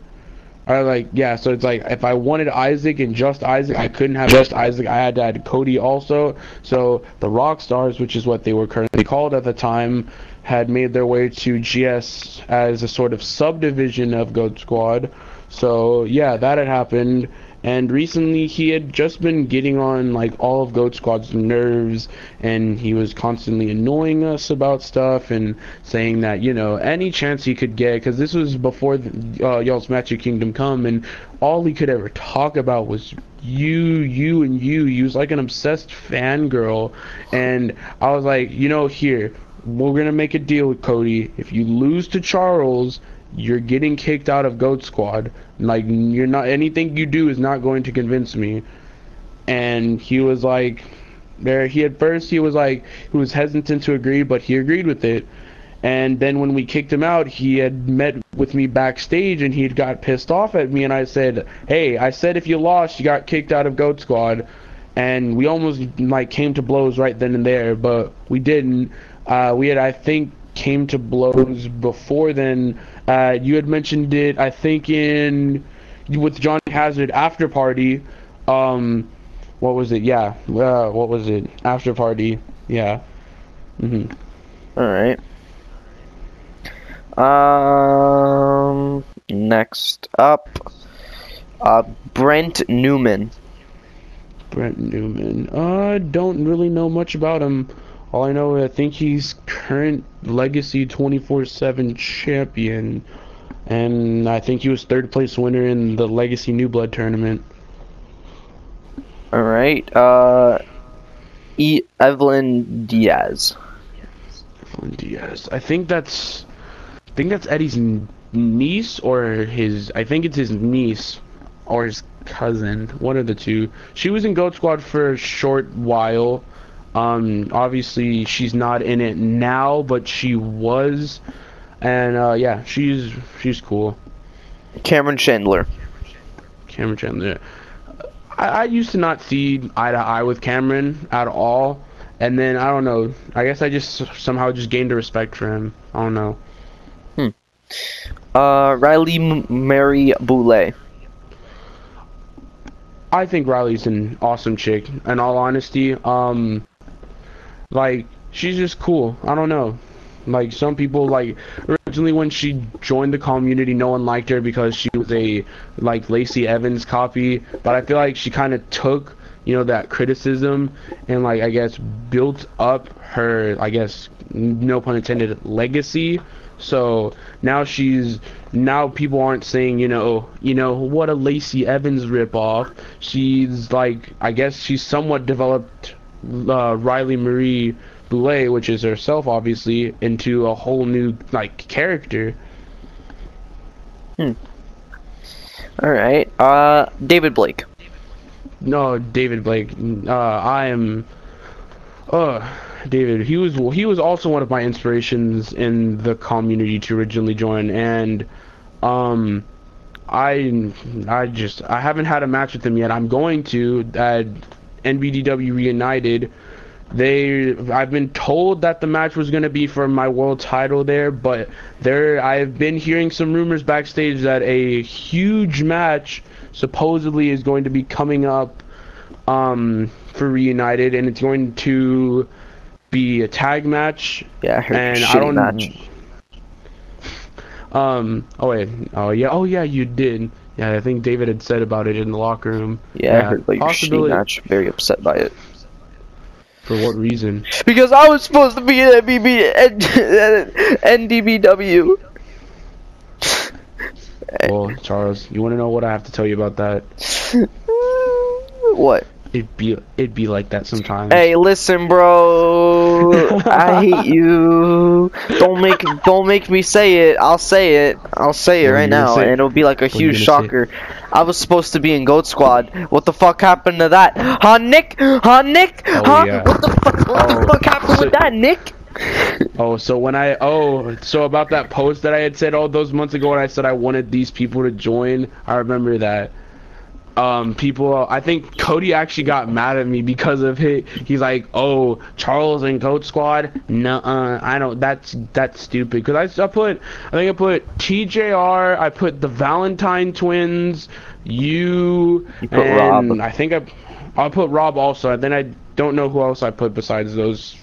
Or like, yeah, so it's like if I wanted Isaac and just Isaac, I couldn't have just Isaac. I had to add Cody also. So the Rock Stars, which is what they were currently called at the time, had made their way to GS as a sort of subdivision of Goat Squad. So yeah, that had happened. And recently he had just been getting on like all of Goat Squad's nerves and he was constantly annoying us about stuff and saying that, you know, any chance he could get, because this was before the, uh, y'all's of Kingdom Come and all he could ever talk about was you, you, and you. He was like an obsessed fangirl. And I was like, you know, here, we're gonna make a deal with Cody. If you lose to Charles, you're getting kicked out of Goat Squad. Like you're not anything you do is not going to convince me. And he was like, there. He at first he was like he was hesitant to agree, but he agreed with it. And then when we kicked him out, he had met with me backstage and he had got pissed off at me. And I said, "Hey, I said if you lost, you got kicked out of Goat Squad." And we almost like came to blows right then and there, but we didn't. Uh, we had, I think, came to blows before then. Uh, you had mentioned it, I think, in with Johnny Hazard after party. Um, what was it? Yeah. Uh, what was it? After party. Yeah. Mhm. All right. Um. Next up, uh, Brent Newman. Brent Newman. Uh, don't really know much about him. All I know, I think he's current Legacy 24/7 champion, and I think he was third place winner in the Legacy New Blood tournament. All right. Uh, e- Evelyn Diaz. Evelyn Diaz. I think that's, I think that's Eddie's niece or his. I think it's his niece or his cousin. One of the two. She was in Goat Squad for a short while. Um, obviously she's not in it now, but she was, and uh, yeah, she's she's cool. Cameron Chandler. Cameron Chandler. I, I used to not see eye to eye with Cameron at all, and then I don't know. I guess I just somehow just gained a respect for him. I don't know. Uh, Riley M- Mary Boulay. I think Riley's an awesome chick. In all honesty, um, like she's just cool. I don't know. Like some people, like originally when she joined the community, no one liked her because she was a like Lacey Evans copy. But I feel like she kind of took, you know, that criticism and like I guess built up her, I guess, no pun intended, legacy. So now she's now people aren't saying you know you know what a Lacey Evans ripoff. She's like I guess she's somewhat developed uh, Riley Marie Boulay, which is herself obviously, into a whole new like character. All right. Uh, David Blake. No, David Blake. Uh, I am. Uh, David. He was he was also one of my inspirations in the community to originally join, and um, I I just I haven't had a match with him yet. I'm going to at NBDW Reunited. They I've been told that the match was going to be for my world title there, but there I've been hearing some rumors backstage that a huge match supposedly is going to be coming up um for Reunited and it's going to be a tag match Yeah, I heard and I don't match. [LAUGHS] um oh wait oh yeah oh yeah you did yeah I think David had said about it in the locker room Yeah, I heard about your possibility match. Very upset by it. for what reason Because I was supposed to be in NBB, NDBW. [LAUGHS] well Charles you want to know what I have to tell you about that [LAUGHS] what? It'd be it'd be like that sometimes Hey, listen, bro. [LAUGHS] I hate you. Don't make don't make me say it. I'll say it. I'll say it What right now, and it'll be like a huge say? shocker. I was supposed to be in Goat Squad. What the fuck happened to that? Huh, Nick? Huh, Nick? Oh, huh? yeah. What the fuck? What Oh, the fuck happened so- with that, Nick? Oh, so when I oh, so about that post that I had said all those months ago, when I said I wanted these people to join, I remember that. Um, people, I think Cody actually got mad at me because of it. He's like, "Oh, Charles and Goat Squad, nuh-uh, I don't. That's that's stupid." Because I, I put, I think I put TJR, I put the Valentine twins, you, You and Rob. I think I, I'll put Rob also. And then I don't know who else I put besides those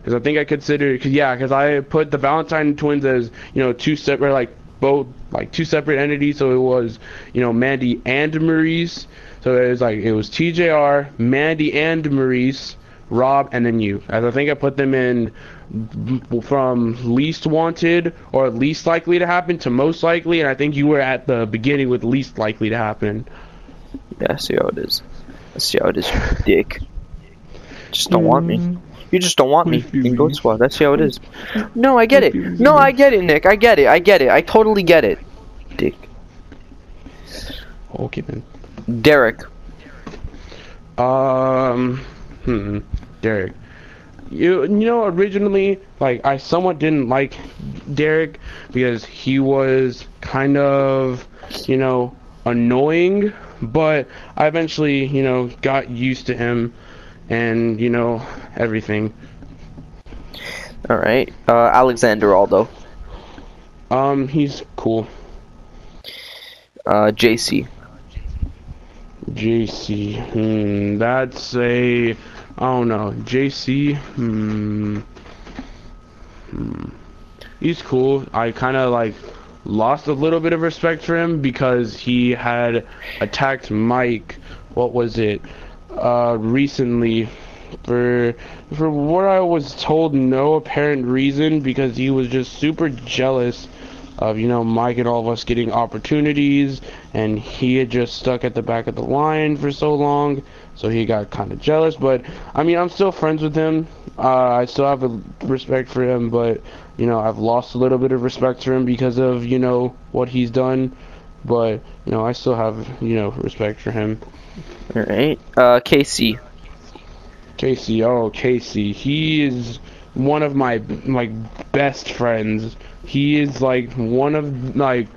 because I think I consider, cause yeah, because I put the Valentine twins as you know two separate, like both like two separate entities. So it was you know Mandy and Maurice. So it was like it was TJR, Mandy and Maurice, Rob, and then you. As I think I put them in from least wanted or least likely to happen to most likely, and I think you were at the beginning with least likely to happen. Yeah, I see how it is. I see how it is, dick. Just don't want me. Mm. You just don't want me in Goat Squad. That's how it is. No, I get it. No, I get it, Nick. I get it. I get it. I totally get it. Dick. Okay then. Derek. Um, hmm, Derek. You you know originally like I somewhat didn't like Derek because he was kind of you know annoying, but I eventually you know got used to him and you know everything. All right. Uh, Alexander Aldo. Um, he's cool. Uh, JC. JC. Hmm, that's a. I don't know. JC. Hmm. Hmm. He's cool. I kind of like lost a little bit of respect for him because he had attacked Mike. What was it? Uh, recently. For for what I was told, no apparent reason because he was just super jealous of you know Mike and all of us getting opportunities, and he had just stuck at the back of the line for so long, so he got kind of jealous. But I mean, I'm still friends with him. Uh, I still have a respect for him, but you know, I've lost a little bit of respect for him because of you know what he's done. But you know, I still have you know respect for him. All right. Uh, KC. Casey, oh Casey, he is one of my like best friends. He is like one of like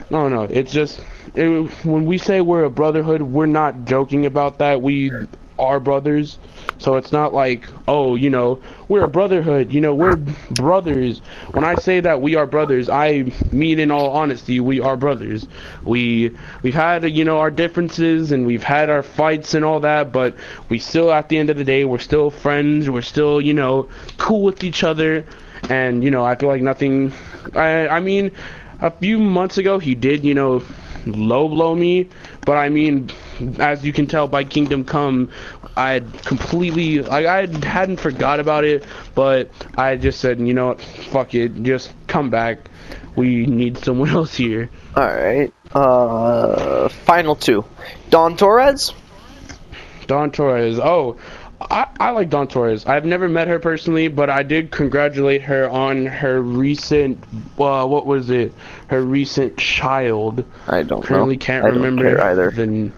I don't know. It's just it, when we say we're a brotherhood, we're not joking about that. We are brothers. So it's not like, oh, you know, we're a brotherhood, you know, we're brothers. When I say that we are brothers, I mean in all honesty, we are brothers. We we've had, you know, our differences and we've had our fights and all that, but we still at the end of the day, we're still friends, we're still, you know, cool with each other. And, you know, I feel like nothing I I mean, a few months ago he did, you know, low blow me, but I mean, as you can tell by Kingdom Come, I had completely like I hadn't forgot about it, but I just said, you know what, fuck it, just come back. We need someone [LAUGHS] else here. All right. Uh, final two. Dawn Torres. Dawn Torres. Oh, I, I like Dawn Torres. I've never met her personally, but I did congratulate her on her recent, uh, what was it? Her recent child. I don't Currently know. can't I don't remember either. the.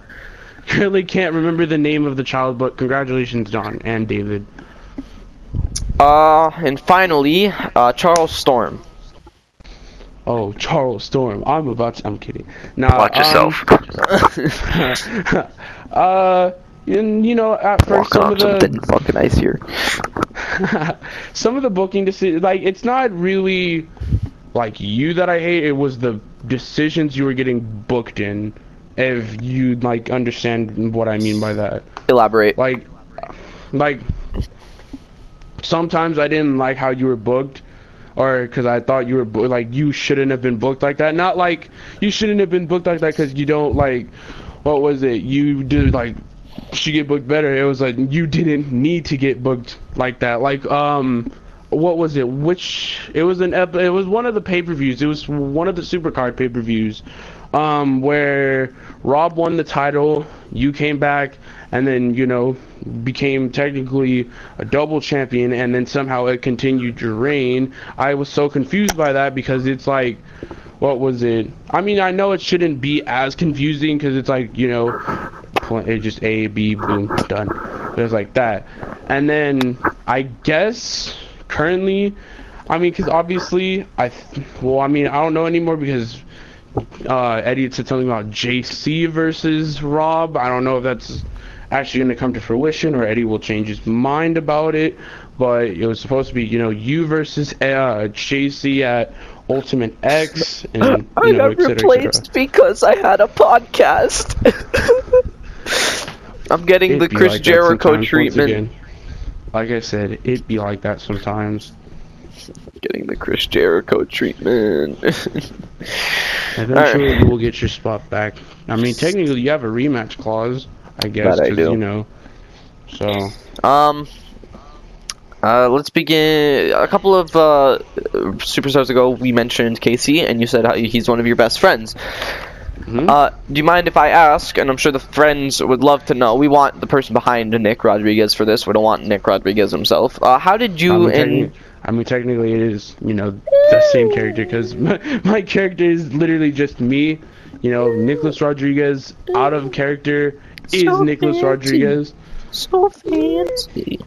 Currently can't remember the name of the child, but congratulations, Don and David. Uh, and finally, uh, Charles Storm. Oh, Charles Storm. I'm about to. I'm kidding. Nah, Watch yourself. um, [LAUGHS] uh, and you know, at first some of the fucking ice here. [LAUGHS] some of the booking decisions, like it's not really like you that I hate. It was the decisions you were getting booked in. If you like understand what I mean by that, Elaborate. like, like sometimes I didn't like how you were booked. Or because I thought you were bo- like you shouldn't have been booked like that. Not like you shouldn't have been booked like that because you don't like what was it? You did like should get booked better. It was like you didn't need to get booked like that. Like um, what was it? Which it was an ep- it was one of the pay per views. It was one of the Supercard pay per views, um, where Rob won the title. You came back and then you know became technically a double champion, and then somehow it continued your reign. I was so confused by that because it's like what was it? I mean, I know it shouldn't be as confusing because it's like you know, it just A B boom done. It was like that, and then I guess currently, I mean, because obviously I, well, I mean, I don't know anymore because uh, Eddie said something about JC versus Rob. I don't know if that's actually going to come to fruition or Eddie will change his mind about it. But it was supposed to be, you know, you versus uh, JC at Ultimate X, and [LAUGHS] you I know, got et cetera, replaced because I had a podcast. [LAUGHS] I'm getting It'd the Chris like Jericho treatment. again. Like I said, it'd be like that sometimes. Getting the Chris Jericho treatment. [LAUGHS] Eventually, you will get your spot back. I mean, technically, you have a rematch clause, I guess, I you know. So, Um, uh, let's begin. A couple of uh, superstars ago, we mentioned Casey, and you said how he's one of your best friends. Mhm. Uh, do you mind if I ask? And I'm sure the friends would love to know. We want the person behind Nick Rodriguez for this. We don't want Nick Rodriguez himself. Uh, how did you mean, and techni- I mean, technically, it is you know the same character because my, [LAUGHS] my character is literally just me. You know, Nicholas Rodriguez out of character is So Nicholas fancy. Rodriguez. so fancy?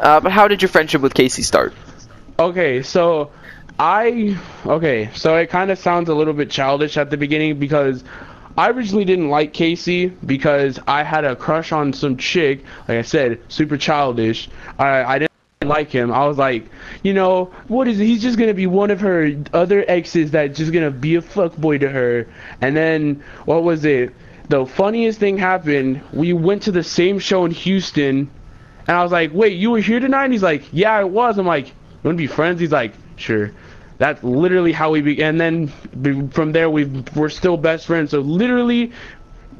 Uh, but how did your friendship with Casey start? Okay, so I okay, so it kind of sounds a little bit childish at the beginning because I originally didn't like Casey because I had a crush on some chick. Like I said, super childish. I I didn't like him. I was like, you know, what is it? he's just gonna be one of her other exes that's just gonna be a fuckboy to her. And then what was it? The funniest thing happened. We went to the same show in Houston, and I was like, wait, you were here tonight? And he's like, yeah, I was. I'm like, you wanna be friends? He's like, sure. That's literally how we began. And then from there, we we're still best friends. So literally,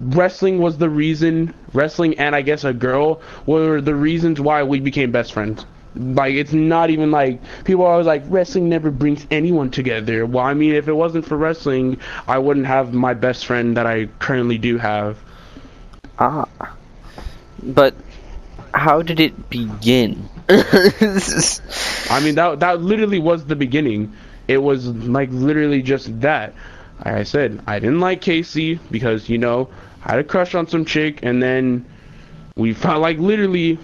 wrestling was the reason. Wrestling and I guess a girl were the reasons why we became best friends. Like it's not even like people are always like wrestling never brings anyone together. Well, I mean, if it wasn't for wrestling, I wouldn't have my best friend that I currently do have. Ah. But how did it begin? [LAUGHS] I mean that that literally was the beginning. It was like literally just that. Like I said, I didn't like Casey because you know I had a crush on some chick, and then we [LAUGHS] found like literally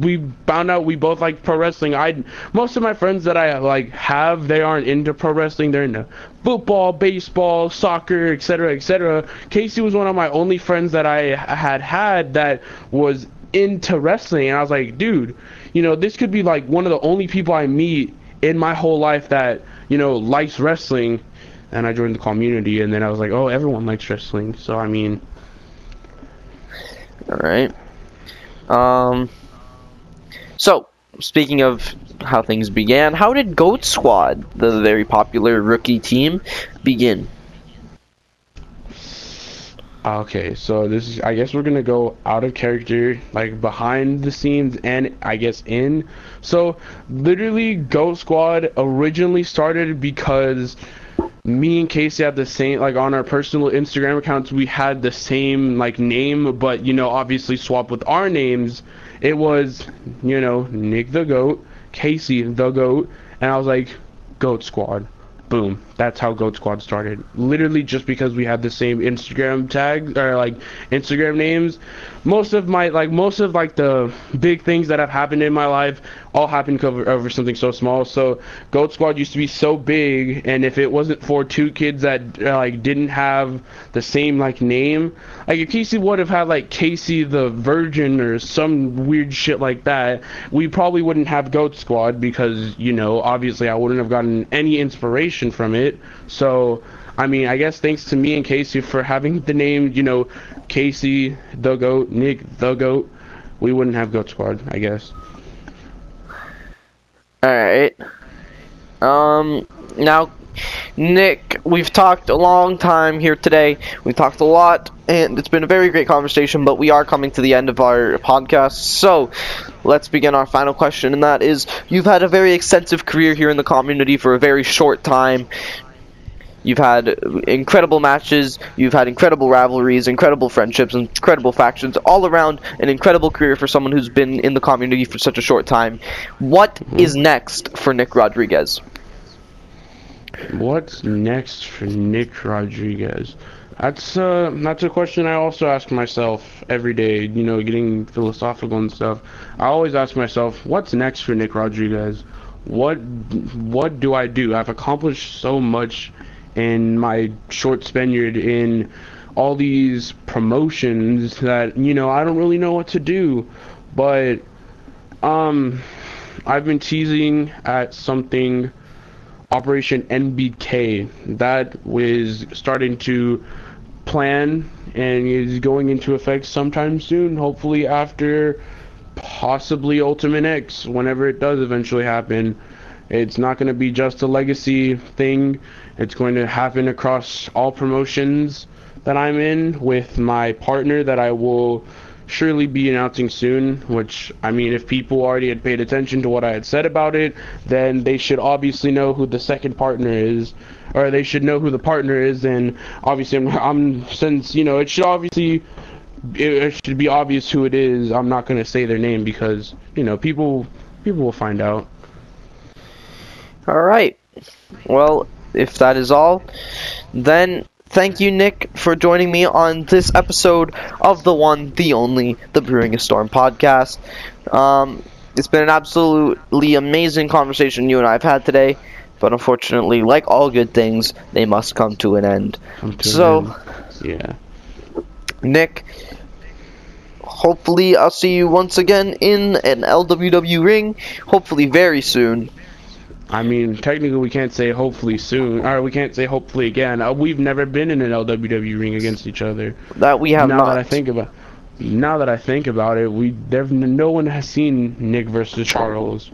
we found out we both like pro wrestling. I most of my friends that I like have they aren't into pro wrestling. They're into football, baseball, soccer, etc., etc. Casey was one of my only friends that I had had that was into wrestling, and I was like, dude, you know, this could be like one of the only people I meet in my whole life that you know likes wrestling. And I joined the community, and then I was like, oh, everyone likes wrestling. So I mean, All right. Um. So, speaking of how things began, how did Goat Squad, the very popular rookie team, begin? Okay, so this is I guess we're gonna go out of character, like behind the scenes and I guess in. So literally Goat Squad originally started because me and Casey had the same like on our personal Instagram accounts we had the same like name, but you know, obviously swapped with our names. It was, you know, Nick the Goat, Casey the Goat, and I was like, Goat Squad. Boom. That's how Goat Squad started. Literally just because we had the same Instagram tags or like Instagram names. Most of my like most of like the big things that have happened in my life all happened over, over something so small. So Goat Squad used to be so big, and if it wasn't for two kids that uh, like didn't have the same like name, like if Casey would have had like Casey the Virgin or some weird shit like that, we probably wouldn't have Goat Squad because you know obviously I wouldn't have gotten any inspiration from it. So. I mean, I guess thanks to me and Casey for having the name, you know, Casey the Goat, Nick the Goat, we wouldn't have Goat Squad, I guess. Alright. Um, now, Nick, we've talked a long time here today. We've talked a lot, and it's been a very great conversation, but we are coming to the end of our podcast. So, let's begin our final question, and that is You've had a very extensive career here in the community for a very short time. You've had incredible matches, you've had incredible rivalries, incredible friendships, incredible factions, all around an incredible career for someone who's been in the community for such a short time. What mm-hmm. is next for Nick Rodriguez? What's next for Nick Rodriguez? That's uh that's a question I also ask myself every day, you know, getting philosophical and stuff. I always ask myself, what's next for Nick Rodriguez? What what do I do? I've accomplished so much in my short Spaniard in all these promotions that, you know, I don't really know what to do. But um I've been teasing at something Operation NBK. That was starting to plan and is going into effect sometime soon. Hopefully after possibly Ultimate X, whenever it does eventually happen. It's not going to be just a legacy thing. It's going to happen across all promotions that I'm in with my partner that I will surely be announcing soon. Which I mean, if people already had paid attention to what I had said about it, then they should obviously know who the second partner is, or they should know who the partner is. And obviously, I'm, [LAUGHS] I'm since you know it should obviously it, it should be obvious who it is. I'm not gonna say their name because you know people people will find out. All right. Well, if that is all, then thank you, Nick, for joining me on this episode of the one, the only, the Brewing a Storm podcast. Um, it's been an absolutely amazing conversation you and I have had today, but unfortunately, like all good things, they must come to an end. To an So, end. yeah. Nick, hopefully I'll see you once again in an LWW ring, hopefully very soon. I mean, technically, we can't say hopefully soon, or we can't say hopefully again. Uh, we've never been in an LWW ring against each other. That we have now not. that I think about, now that I think about it, we there no one has seen Nick versus Charles.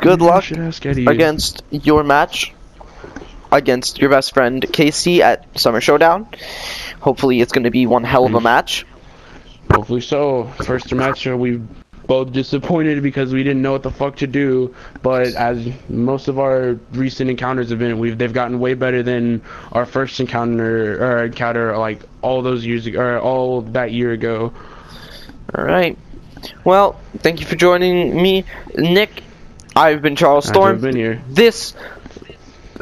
Good Maybe luck against your match against your best friend Casey at Summer Showdown. Hopefully, it's going to be one hell of a match. Hopefully so. First match, uh, we both disappointed because we didn't know what the fuck to do. But as most of our recent encounters have been, we've they've gotten way better than our first encounter or encounter like all those years ago, or all that year ago. All right. Well, thank you for joining me, Nick. I've been Charles Storm. I've been here. This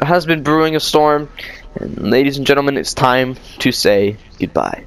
has been brewing a storm, and ladies and gentlemen, it's time to say goodbye.